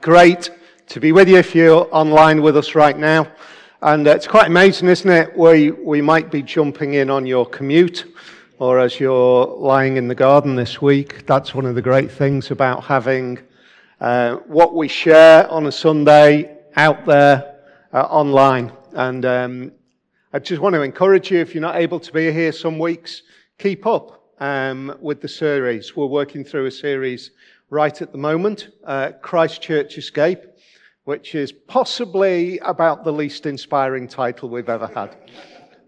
Great to be with you if you're online with us right now. And uh, it's quite amazing, isn't it? We, we might be jumping in on your commute or as you're lying in the garden this week. That's one of the great things about having uh, what we share on a Sunday out there uh, online. And um, I just want to encourage you, if you're not able to be here some weeks, keep up um, with the series. We're working through a series right at the moment, uh, Christchurch Escape, which is possibly about the least inspiring title we've ever had.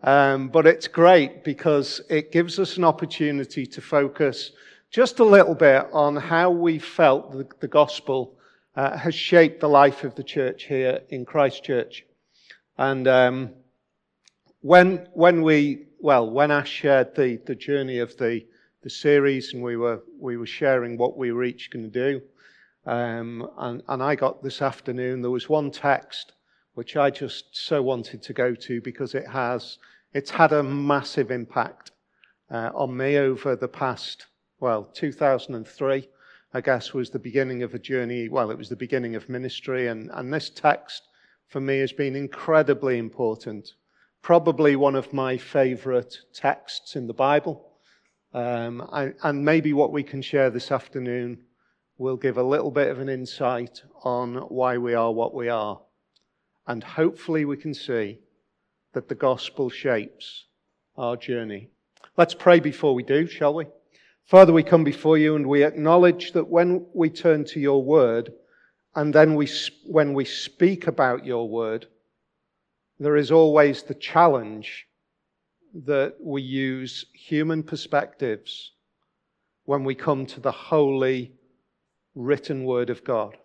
Um, but it's great because it gives us an opportunity to focus just a little bit on how we felt the, the gospel uh, has shaped the life of the church here in Christchurch. And um, when when we well when Ash shared the the journey of the the series, and we were we were sharing what we were each going to do. Um, and, and I got this afternoon. There was one text which I just so wanted to go to because it has it's had a massive impact uh, on me over the past well 2003. I guess was the beginning of a journey. Well, it was the beginning of ministry, and and this text for me has been incredibly important. Probably one of my favourite texts in the Bible. Um, I, and maybe what we can share this afternoon will give a little bit of an insight on why we are what we are. And hopefully we can see that the gospel shapes our journey. Let's pray before we do, shall we? Father, we come before you and we acknowledge that when we turn to your word and then we, when we speak about your word, there is always the challenge that we use human perspectives when we come to the holy written word of God.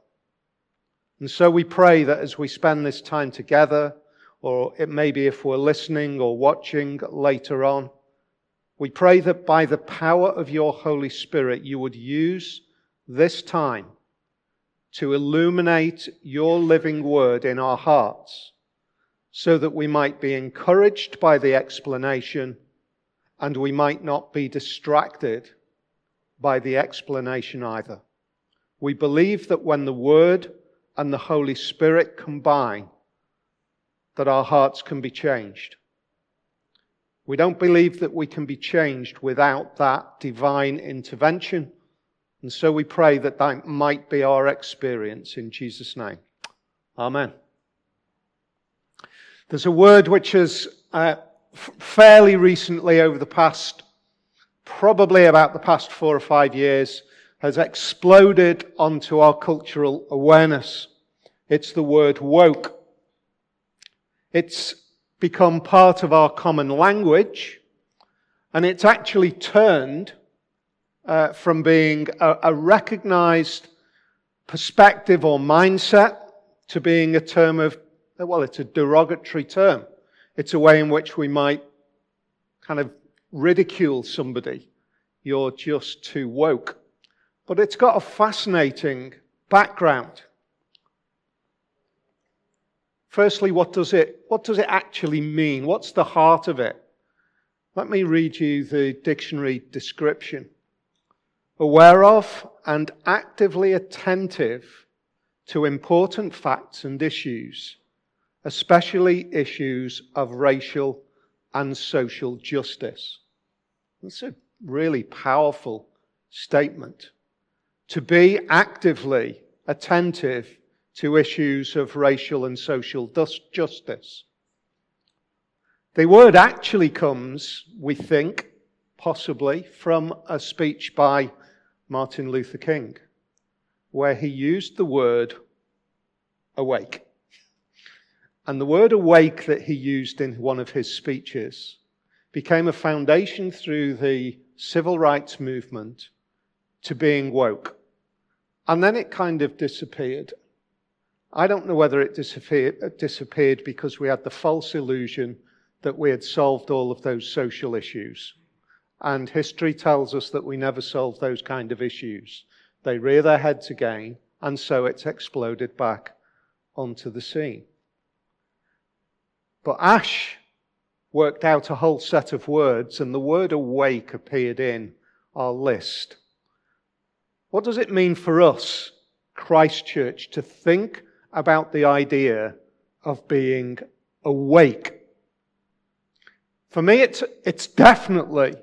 And so we pray that as we spend this time together, or it may be if we're listening or watching later on, we pray that by the power of your Holy Spirit, you would use this time to illuminate your living word in our hearts so that we might be encouraged by the explanation and we might not be distracted by the explanation either. We believe that when the Word and the Holy Spirit combine, that our hearts can be changed. We don't believe that we can be changed without that divine intervention. And so we pray that that might be our experience in Jesus' name. Amen. There's a word which has uh, fairly recently, over the past, probably about the past four or five years, has exploded onto our cultural awareness. It's the word woke. It's become part of our common language, and it's actually turned uh, from being a, a recognized perspective or mindset to being a term of well, it's a derogatory term. It's a way in which we might kind of ridicule somebody. You're just too woke. But it's got a fascinating background. Firstly, what does it, what does it actually mean? What's the heart of it? Let me read you the dictionary description. Aware of and actively attentive to important facts and issues especially issues of racial and social justice. That's a really powerful statement. To be actively attentive to issues of racial and social justice. The word actually comes, we think, possibly, from a speech by Martin Luther King, where he used the word awake. And the word awake that he used in one of his speeches became a foundation through the civil rights movement to being woke. And then it kind of disappeared. I don't know whether it disappeared, disappeared because we had the false illusion that we had solved all of those social issues. And history tells us that we never solved those kind of issues. They rear their heads again, and so it's exploded back onto the scene. But Ash worked out a whole set of words, and the word awake appeared in our list. What does it mean for us, Christchurch to think about the idea of being awake. For me, it's, it's definitely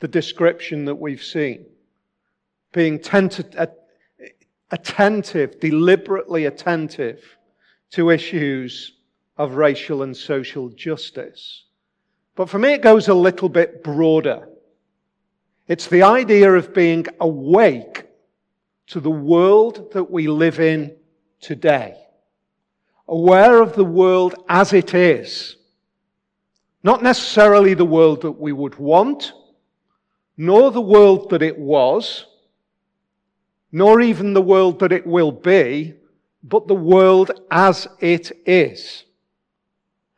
the description that we've seen. Being attentive, deliberately attentive to issues of racial and social justice. But for me, it goes a little bit broader. It's the idea of being awake to the world that we live in today. Aware of the world as it is. Not necessarily the world that we would want, nor the world that it was, nor even the world that it will be, but the world as it is.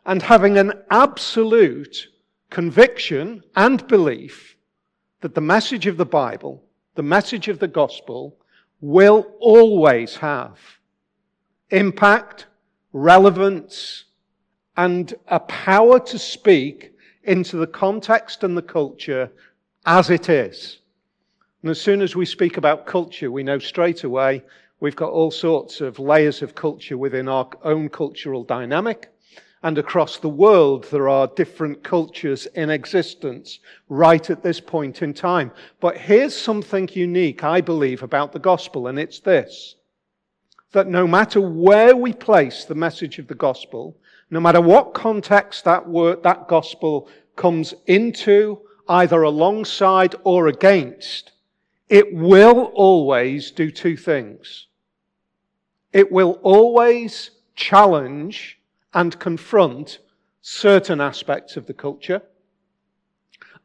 And having an absolute conviction and belief that the message of the Bible, the message of the gospel, will always have impact, relevance, and a power to speak into the context and the culture as it is. And as soon as we speak about culture, we know straight away we've got all sorts of layers of culture within our own cultural dynamic. And across the world, there are different cultures in existence right at this point in time. But here's something unique, I believe, about the gospel, and it's this. That no matter where we place the message of the gospel, no matter what context that word, that gospel comes into, either alongside or against, it will always do two things. It will always challenge and confront certain aspects of the culture,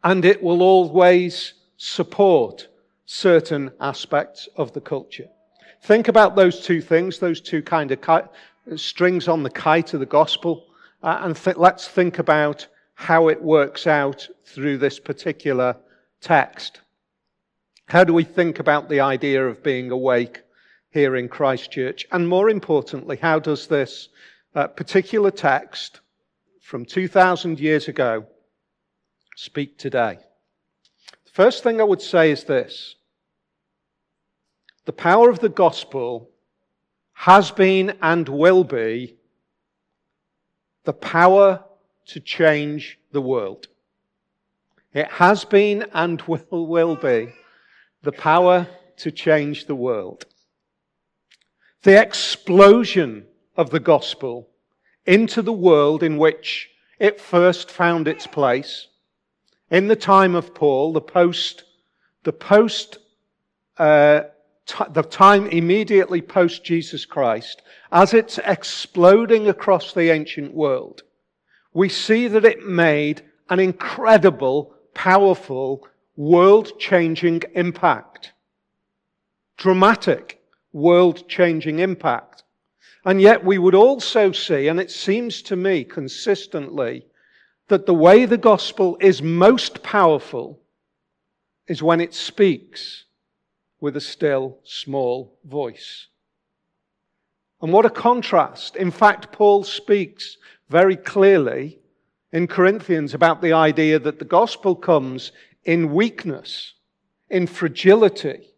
and it will always support certain aspects of the culture. Think about those two things, those two kind of ki- strings on the kite of the gospel, uh, and th- let's think about how it works out through this particular text. How do we think about the idea of being awake here in Christchurch? And more importantly, how does this uh, particular text from 2,000 years ago speak today? The first thing I would say is this the power of the gospel has been and will be the power to change the world. It has been and will, will be the power to change the world. The explosion of the gospel into the world in which it first found its place in the time of Paul, the post, the post, uh, t- the time immediately post Jesus Christ, as it's exploding across the ancient world, we see that it made an incredible, powerful, world changing impact. Dramatic, world changing impact. And yet we would also see, and it seems to me consistently, that the way the gospel is most powerful is when it speaks with a still small voice. And what a contrast. In fact, Paul speaks very clearly in Corinthians about the idea that the gospel comes in weakness, in fragility,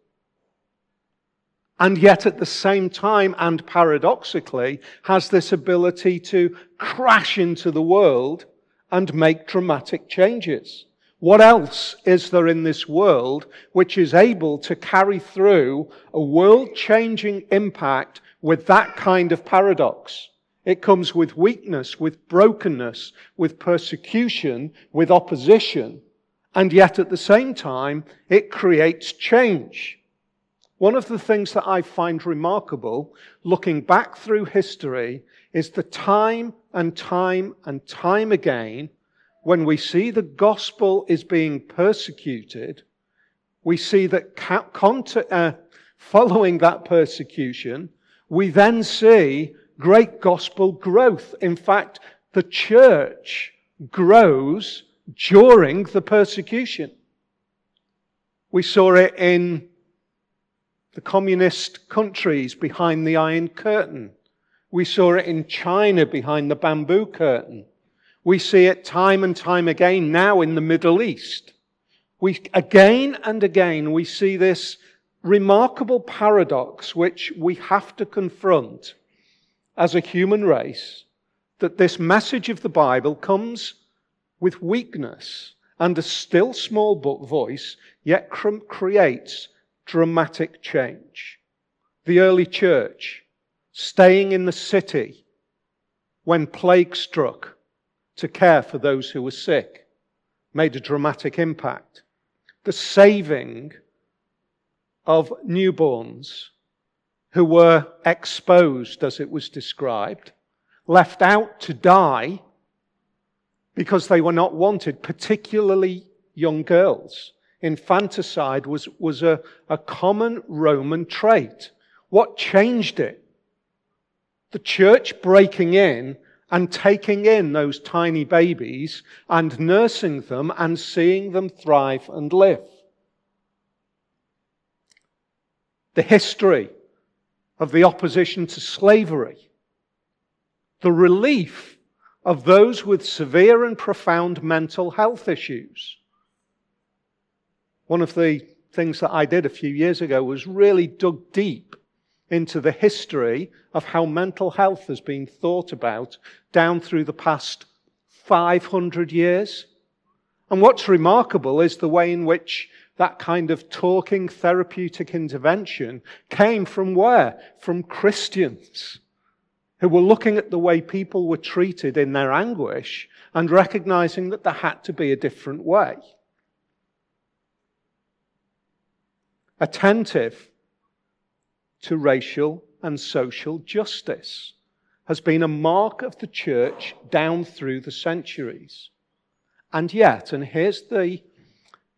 and yet at the same time and paradoxically has this ability to crash into the world and make dramatic changes. What else is there in this world which is able to carry through a world changing impact with that kind of paradox? It comes with weakness, with brokenness, with persecution, with opposition, and yet at the same time, it creates change. One of the things that I find remarkable, looking back through history, is the time and time and time again when we see the gospel is being persecuted, we see that uh, following that persecution, we then see great gospel growth. In fact, the church grows during the persecution. We saw it in the communist countries behind the Iron Curtain. We saw it in China behind the bamboo curtain. We see it time and time again now in the Middle East. We, again and again, we see this remarkable paradox which we have to confront as a human race that this message of the Bible comes with weakness and a still small voice, yet creates dramatic change. The early church, staying in the city when plague struck to care for those who were sick, made a dramatic impact. The saving of newborns who were exposed, as it was described, left out to die because they were not wanted, particularly young girls. Infanticide was, was a, a common Roman trait. What changed it? The church breaking in and taking in those tiny babies and nursing them and seeing them thrive and live. The history of the opposition to slavery the relief of those with severe and profound mental health issues. One of the things that I did a few years ago was really dug deep into the history of how mental health has been thought about down through the past 500 years. And what's remarkable is the way in which that kind of talking therapeutic intervention came from where? From Christians who were looking at the way people were treated in their anguish and recognizing that there had to be a different way. Attentive to racial and social justice has been a mark of the church down through the centuries. And yet, and here's the,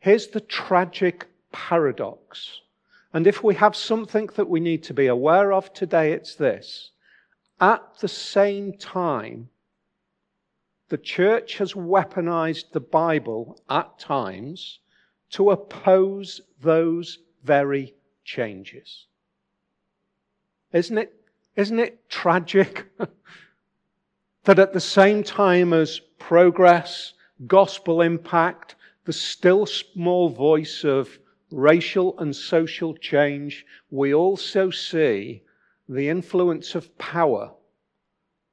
here's the tragic paradox. And if we have something that we need to be aware of today, it's this at the same time, the church has weaponized the Bible at times to oppose those very changes. Isn't it, isn't it tragic that at the same time as progress, gospel impact, the still small voice of racial and social change, we also see the influence of power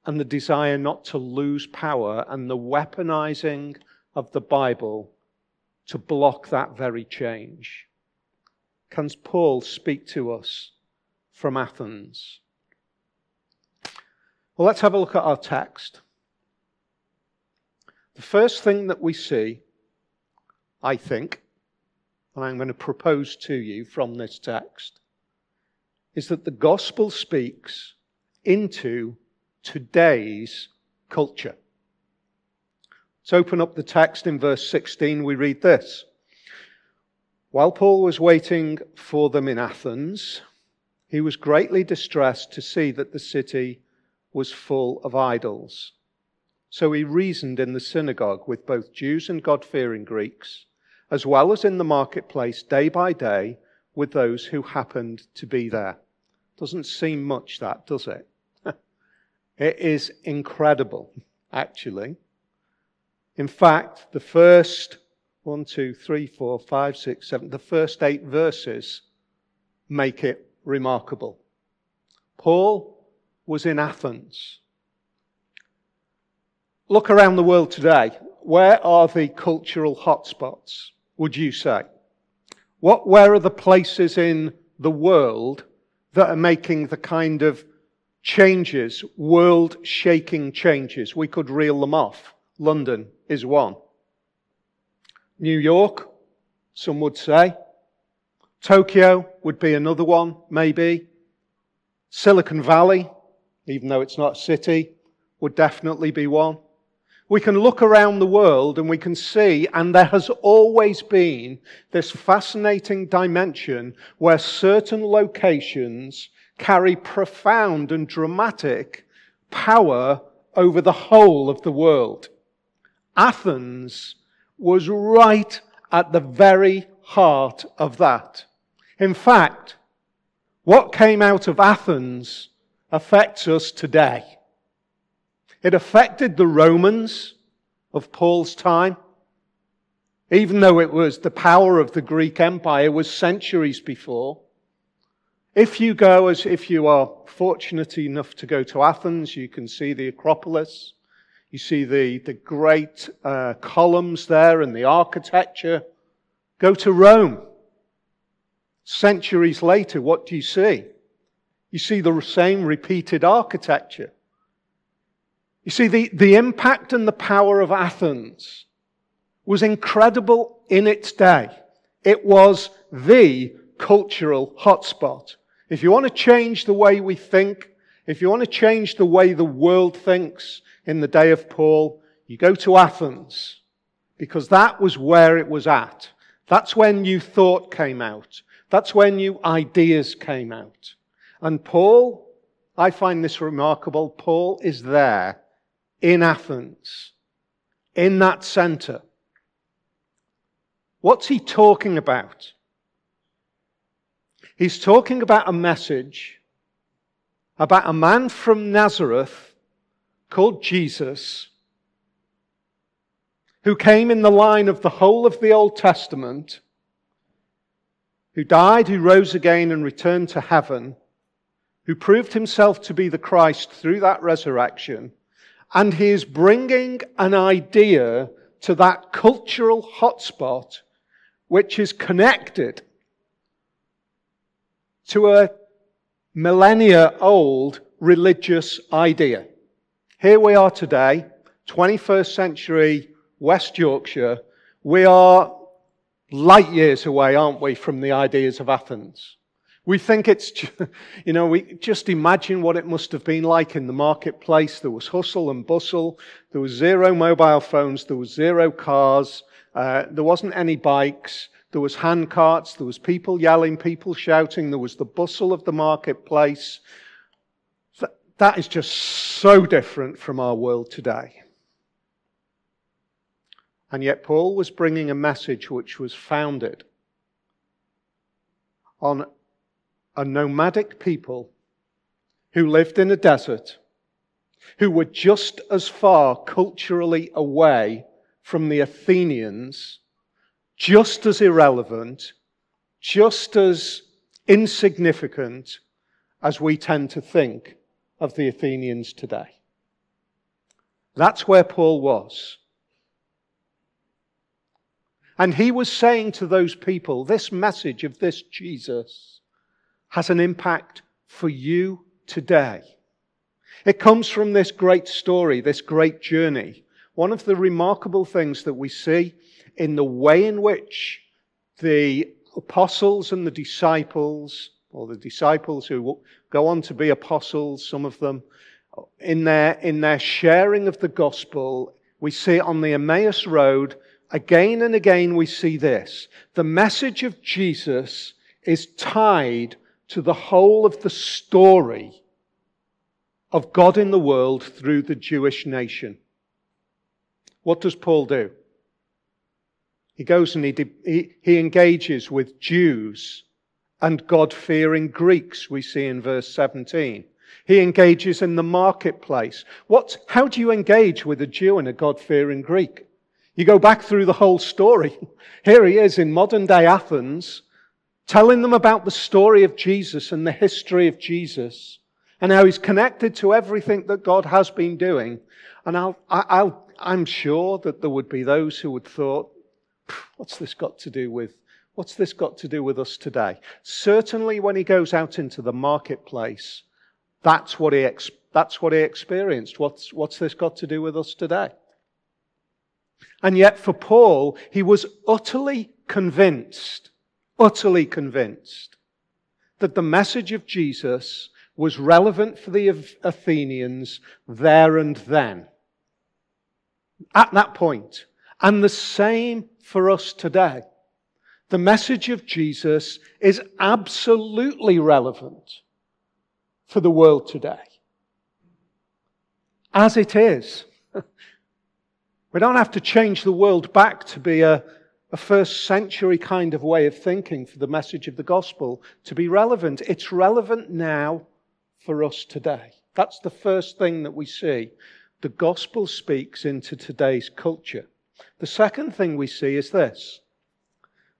and the desire not to lose power and the weaponizing of the Bible to block that very change. Can Paul speak to us from Athens? Well, let's have a look at our text. The first thing that we see, I think, and I'm going to propose to you from this text, is that the gospel speaks into today's culture. Let's open up the text in verse 16. We read this. While Paul was waiting for them in Athens, he was greatly distressed to see that the city was full of idols. So he reasoned in the synagogue with both Jews and God fearing Greeks, as well as in the marketplace day by day with those who happened to be there. Doesn't seem much, that, does it? it is incredible, actually. In fact, the first one, two, three, four, five, six, seven, the first eight verses make it remarkable. Paul was in Athens. Look around the world today. Where are the cultural hotspots, would you say? What, where are the places in the world that are making the kind of changes, world shaking changes? We could reel them off. London is one. New York, some would say. Tokyo would be another one, maybe. Silicon Valley, even though it's not a city, would definitely be one. We can look around the world and we can see, and there has always been this fascinating dimension where certain locations carry profound and dramatic power over the whole of the world. Athens was right at the very heart of that. In fact, what came out of Athens affects us today. It affected the Romans of Paul's time. Even though it was the power of the Greek Empire was centuries before. If you go, as if you are fortunate enough to go to Athens, you can see the Acropolis. You see the, the great uh, columns there and the architecture. Go to Rome. Centuries later, what do you see? You see the same repeated architecture. You see, the, the impact and the power of Athens was incredible in its day. It was the cultural hotspot. If you want to change the way we think, if you want to change the way the world thinks in the day of Paul, you go to Athens because that was where it was at. That's when new thought came out. That's when new ideas came out. And Paul, I find this remarkable, Paul is there in Athens, in that center. What's he talking about? He's talking about a message about a man from Nazareth called Jesus who came in the line of the whole of the Old Testament, who died, who rose again and returned to heaven, who proved himself to be the Christ through that resurrection, and he is bringing an idea to that cultural hotspot which is connected to a millennia old religious idea. Here we are today, 21st century West Yorkshire. We are light years away, aren't we, from the ideas of Athens? We think it's, you know, we just imagine what it must have been like in the marketplace. There was hustle and bustle. There was zero mobile phones. There was zero cars. Uh, there wasn't any bikes. There was hand carts. There was people yelling, people shouting. There was the bustle of the marketplace. That is just so different from our world today. And yet, Paul was bringing a message which was founded on a nomadic people who lived in a desert, who were just as far culturally away from the Athenians, just as irrelevant, just as insignificant as we tend to think of the Athenians today. That's where Paul was. And he was saying to those people, this message of this Jesus has an impact for you today. It comes from this great story, this great journey. One of the remarkable things that we see in the way in which the apostles and the disciples or the disciples who go on to be apostles, some of them, in their, in their sharing of the gospel, we see on the Emmaus Road, again and again we see this. The message of Jesus is tied to the whole of the story of God in the world through the Jewish nation. What does Paul do? He goes and he, he, he engages with Jews and God fearing Greeks, we see in verse 17. He engages in the marketplace. What, how do you engage with a Jew and a God fearing Greek? You go back through the whole story. Here he is in modern day Athens, telling them about the story of Jesus and the history of Jesus and how he's connected to everything that God has been doing. And I'll, I'll, I'm sure that there would be those who would thought, what's this got to do with What's this got to do with us today? Certainly, when he goes out into the marketplace, that's what he, ex- that's what he experienced. What's, what's this got to do with us today? And yet, for Paul, he was utterly convinced, utterly convinced that the message of Jesus was relevant for the Athenians there and then. At that point. And the same for us today the message of Jesus is absolutely relevant for the world today. As it is. We don't have to change the world back to be a, a first century kind of way of thinking for the message of the gospel to be relevant. It's relevant now for us today. That's the first thing that we see. The gospel speaks into today's culture. The second thing we see is this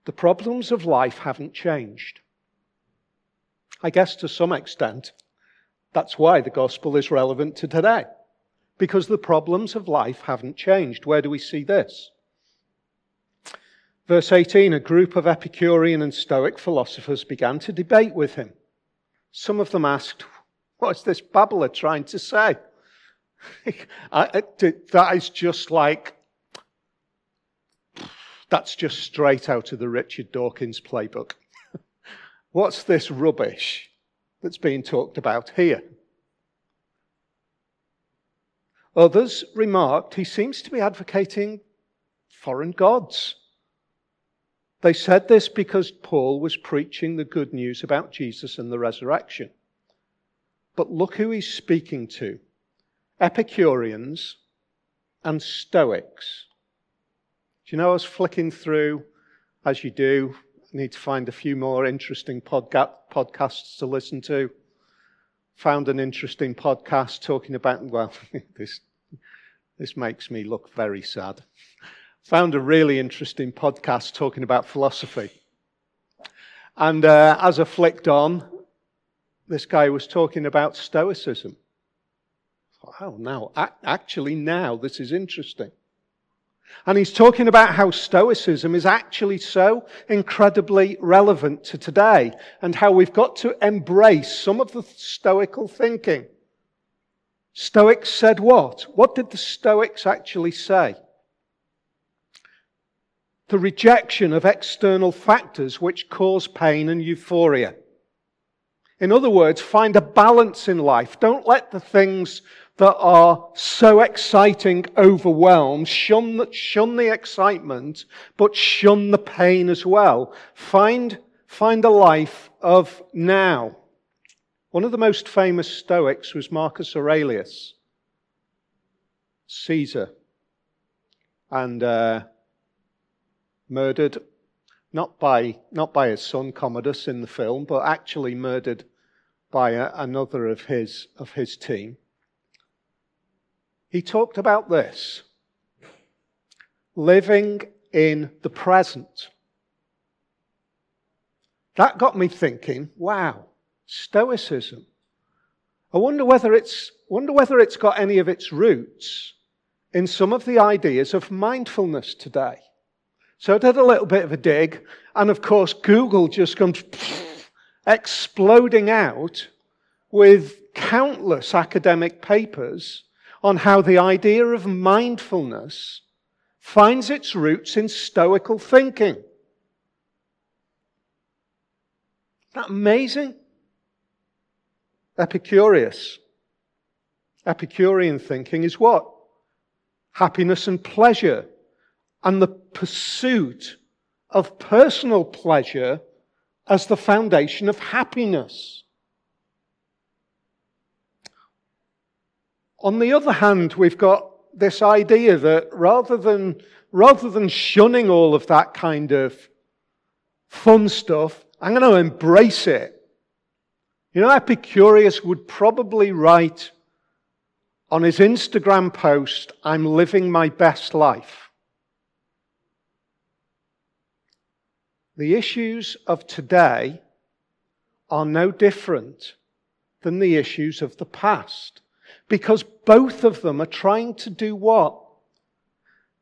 the problems of life haven't changed. I guess to some extent, that's why the gospel is relevant to today. Because the problems of life haven't changed. Where do we see this? Verse 18 A group of Epicurean and Stoic philosophers began to debate with him. Some of them asked, What's this babbler trying to say? that is just like, that's just straight out of the Richard Dawkins playbook. What's this rubbish that's being talked about here? Others remarked he seems to be advocating foreign gods. They said this because Paul was preaching the good news about Jesus and the resurrection. But look who he's speaking to Epicureans and Stoics. Do you know, I was flicking through, as you do, I need to find a few more interesting podca- podcasts to listen to. Found an interesting podcast talking about, well, this, this makes me look very sad. Found a really interesting podcast talking about philosophy. And uh, as I flicked on, this guy was talking about Stoicism. Oh, now, actually, now this is interesting. And he's talking about how Stoicism is actually so incredibly relevant to today and how we've got to embrace some of the Stoical thinking. Stoics said what? What did the Stoics actually say? The rejection of external factors which cause pain and euphoria. In other words, find a balance in life. Don't let the things that are so exciting overwhelm. Shun the, shun the excitement, but shun the pain as well. Find, find a life of now. One of the most famous Stoics was Marcus Aurelius, Caesar, and uh, murdered not by, not by his son Commodus in the film, but actually murdered by a, another of his, of his team. He talked about this living in the present. That got me thinking, wow, Stoicism. I wonder whether it's, wonder whether it's got any of its roots in some of the ideas of mindfulness today. So I did a little bit of a dig, and of course, Google just comes exploding out with countless academic papers on how the idea of mindfulness finds its roots in Stoical thinking. Isn't that amazing? Epicurus. Epicurean thinking is what? Happiness and pleasure and the pursuit of personal pleasure as the foundation of happiness. On the other hand, we've got this idea that rather than, rather than shunning all of that kind of fun stuff, I'm going to embrace it. You know, Epicurus would probably write on his Instagram post, I'm living my best life. The issues of today are no different than the issues of the past. Because both of them are trying to do what?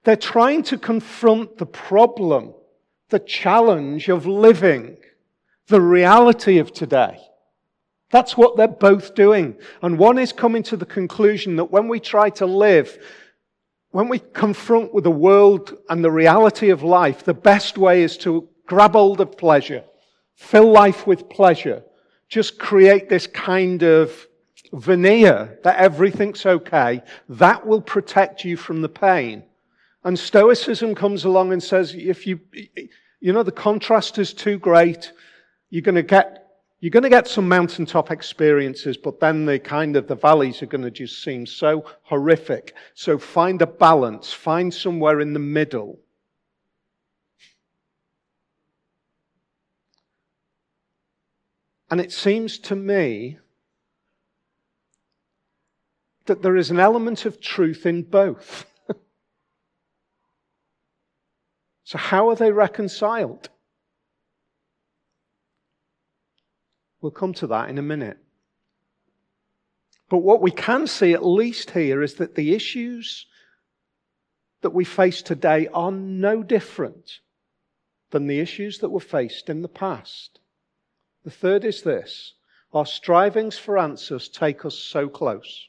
They're trying to confront the problem, the challenge of living, the reality of today. That's what they're both doing. And one is coming to the conclusion that when we try to live when we confront with the world and the reality of life, the best way is to grab hold of pleasure, fill life with pleasure, just create this kind of veneer that everything's okay. That will protect you from the pain. And Stoicism comes along and says, if you, you know, the contrast is too great, you're going to get you're going to get some mountaintop experiences, but then the kind of the valleys are going to just seem so horrific. So find a balance, find somewhere in the middle. And it seems to me that there is an element of truth in both. so, how are they reconciled? We'll come to that in a minute. But what we can see, at least here, is that the issues that we face today are no different than the issues that were faced in the past. The third is this our strivings for answers take us so close.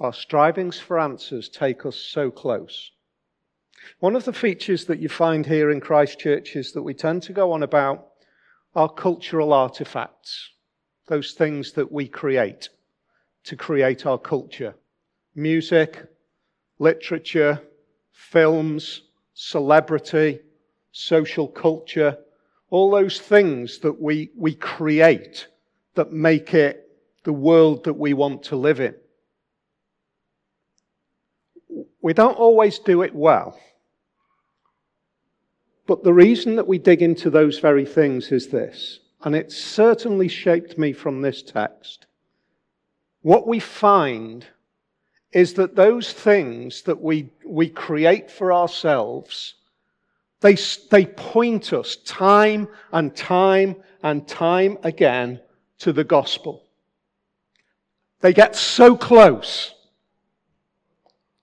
Our strivings for answers take us so close. One of the features that you find here in Christchurch is that we tend to go on about our cultural artifacts, those things that we create to create our culture music, literature, films, celebrity, social culture, all those things that we, we create that make it the world that we want to live in. We don't always do it well. But the reason that we dig into those very things is this, and it certainly shaped me from this text. What we find is that those things that we, we create for ourselves, they, they point us time and time and time again to the gospel. They get so close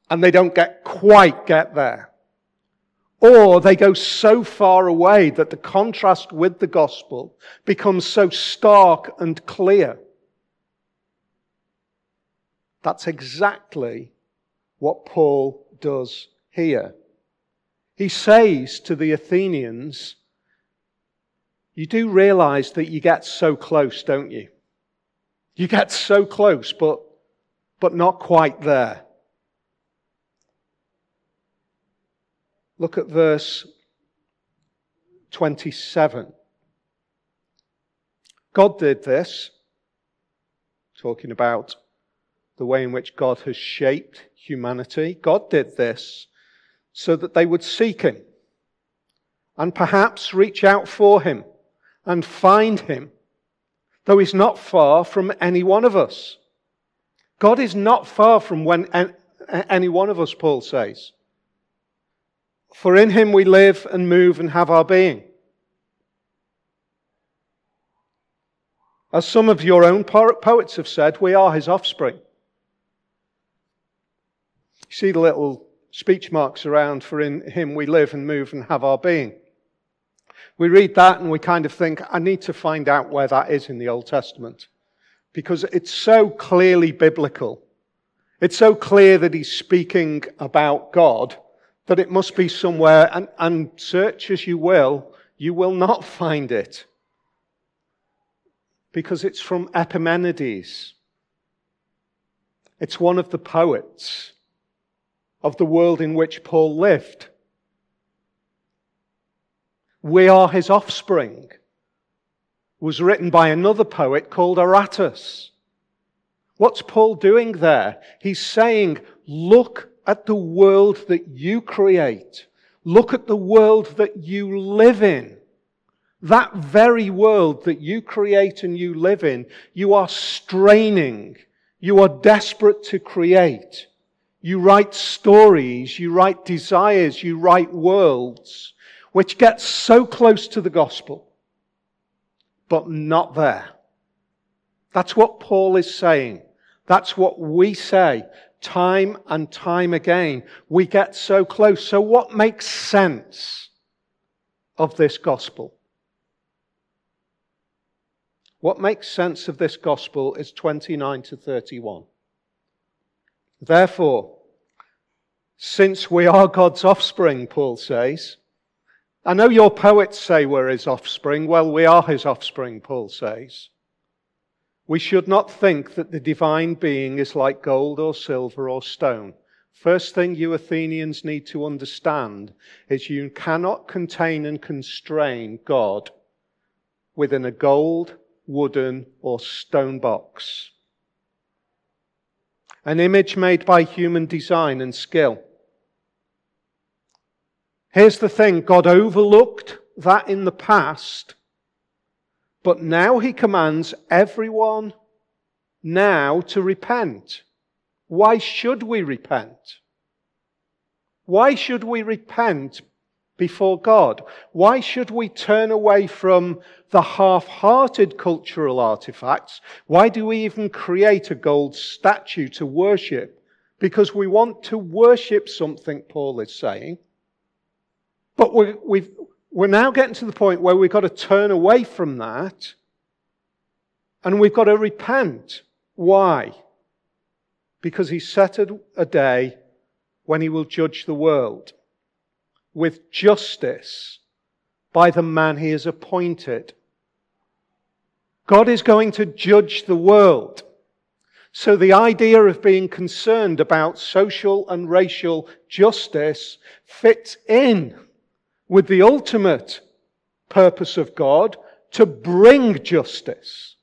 and they don't get quite get there. Or they go so far away that the contrast with the gospel becomes so stark and clear. That's exactly what Paul does here. He says to the Athenians, You do realize that you get so close, don't you? You get so close, but, but not quite there. Look at verse 27. God did this, talking about the way in which God has shaped humanity. God did this so that they would seek Him and perhaps reach out for Him and find Him, though He's not far from any one of us. God is not far from when, any one of us, Paul says. For in Him we live and move and have our being. As some of your own poets have said, we are His offspring. You see the little speech marks around for in him we live and move and have our being. We read that and we kind of think, I need to find out where that is in the Old Testament. Because it's so clearly biblical. It's so clear that he's speaking about God that it must be somewhere, and, and search as you will, you will not find it. Because it's from Epimenides. It's one of the poets of the world in which Paul lived. We are his offspring was written by another poet called Aratus. What's Paul doing there? He's saying, look at the world that you create. Look at the world that you live in. That very world that you create and you live in, you are straining. You are desperate to create. You write stories, you write desires, you write worlds, which get so close to the gospel, but not there. That's what Paul is saying. That's what we say time and time again. We get so close. So what makes sense of this gospel? What makes sense of this gospel is 29 to 31. Therefore, since we are God's offspring, Paul says, I know your poets say we're his offspring. Well, we are his offspring, Paul says. We should not think that the divine being is like gold or silver or stone. First thing you Athenians need to understand is you cannot contain and constrain God within a gold, wooden, or stone box an image made by human design and skill. Here's the thing God overlooked that in the past, but now he commands everyone now to repent. Why should we repent? Why should we repent before God? Why should we turn away from the half-hearted cultural artifacts? Why do we even create a gold statue to worship? Because we want to worship something, Paul is saying. But we're, we are now getting to the point where we've got to turn away from that and we've got to repent. Why? Because he set a day when he will judge the world with justice by the man he has appointed. God is going to judge the world. So the idea of being concerned about social and racial justice fits in with the ultimate purpose of God to bring justice.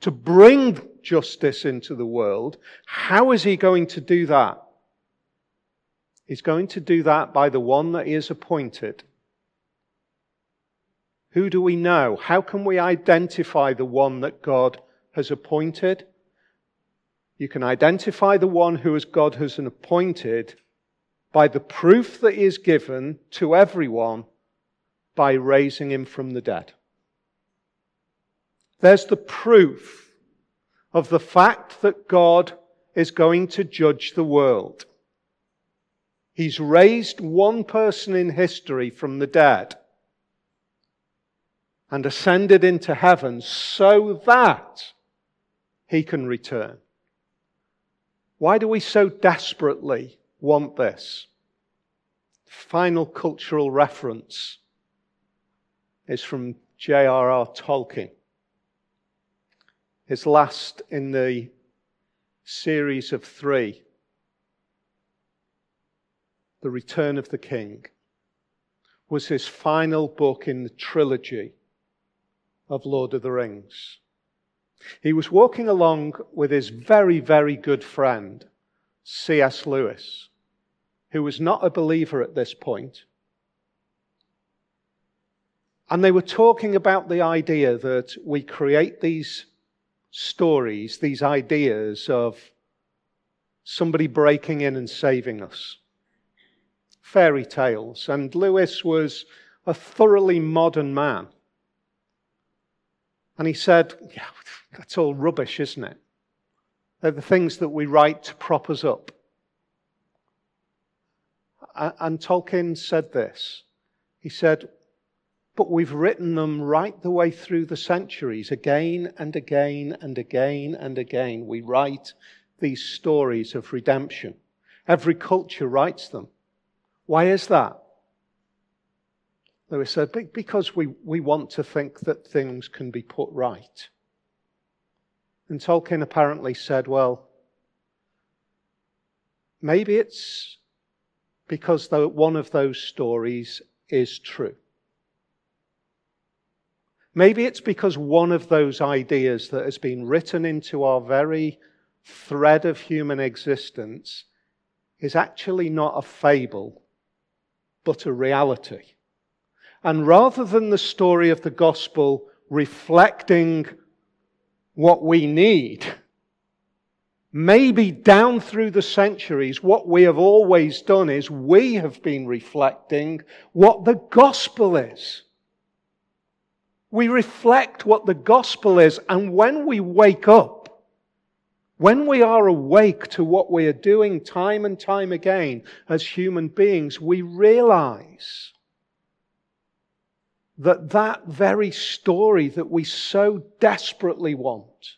To bring justice into the world. How is he going to do that? He's going to do that by the one that he has appointed. Who do we know? How can we identify the one that God has appointed? You can identify the one who as God has appointed by the proof that is given to everyone by raising him from the dead. There's the proof of the fact that God is going to judge the world. He's raised one person in history from the dead and ascended into heaven so that he can return. Why do we so desperately want this? Final cultural reference is from J.R.R. Tolkien. His last in the series of three the Return of the King, was his final book in the trilogy of Lord of the Rings. He was walking along with his very, very good friend, C.S. Lewis, who was not a believer at this point. And they were talking about the idea that we create these stories, these ideas of somebody breaking in and saving us fairy tales, and Lewis was a thoroughly modern man. And he said, Yeah, that's all rubbish, isn't it? They're the things that we write to prop us up. And Tolkien said this. He said, But we've written them right the way through the centuries, again and again and again and again. We write these stories of redemption. Every culture writes them. Why is that? Lewis said, because we, we want to think that things can be put right. And Tolkien apparently said, well, maybe it's because one of those stories is true. Maybe it's because one of those ideas that has been written into our very thread of human existence is actually not a fable, but a reality. And rather than the story of the gospel reflecting what we need, maybe down through the centuries, what we have always done is we have been reflecting what the gospel is. We reflect what the gospel is, and when we wake up, when we are awake to what we are doing time and time again as human beings, we realize that that very story that we so desperately want,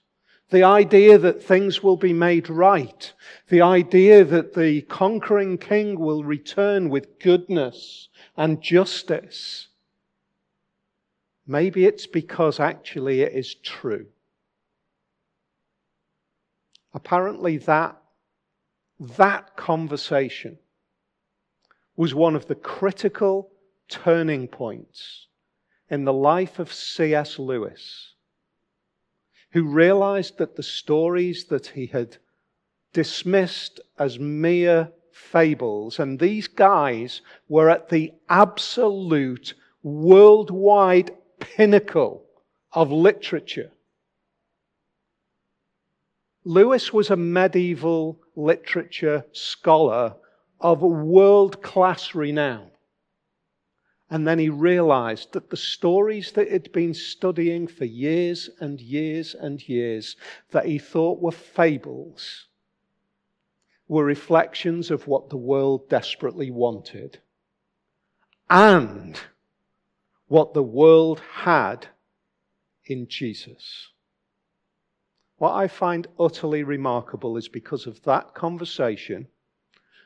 the idea that things will be made right, the idea that the conquering king will return with goodness and justice, maybe it's because actually it is true. Apparently, that, that conversation was one of the critical turning points in the life of C.S. Lewis, who realized that the stories that he had dismissed as mere fables, and these guys were at the absolute worldwide pinnacle of literature. Lewis was a medieval literature scholar of world class renown. And then he realized that the stories that he'd been studying for years and years and years, that he thought were fables, were reflections of what the world desperately wanted and what the world had in Jesus. What I find utterly remarkable is because of that conversation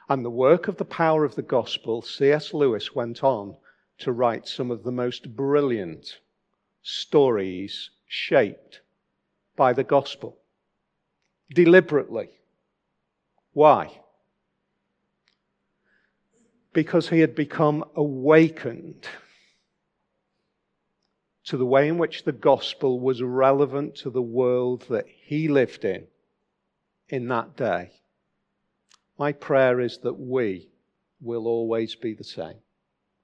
and the work of the power of the gospel, C.S. Lewis went on to write some of the most brilliant stories shaped by the gospel. Deliberately. Why? Because he had become awakened to the way in which the gospel was relevant to the world that he lived in in that day. My prayer is that we will always be the same.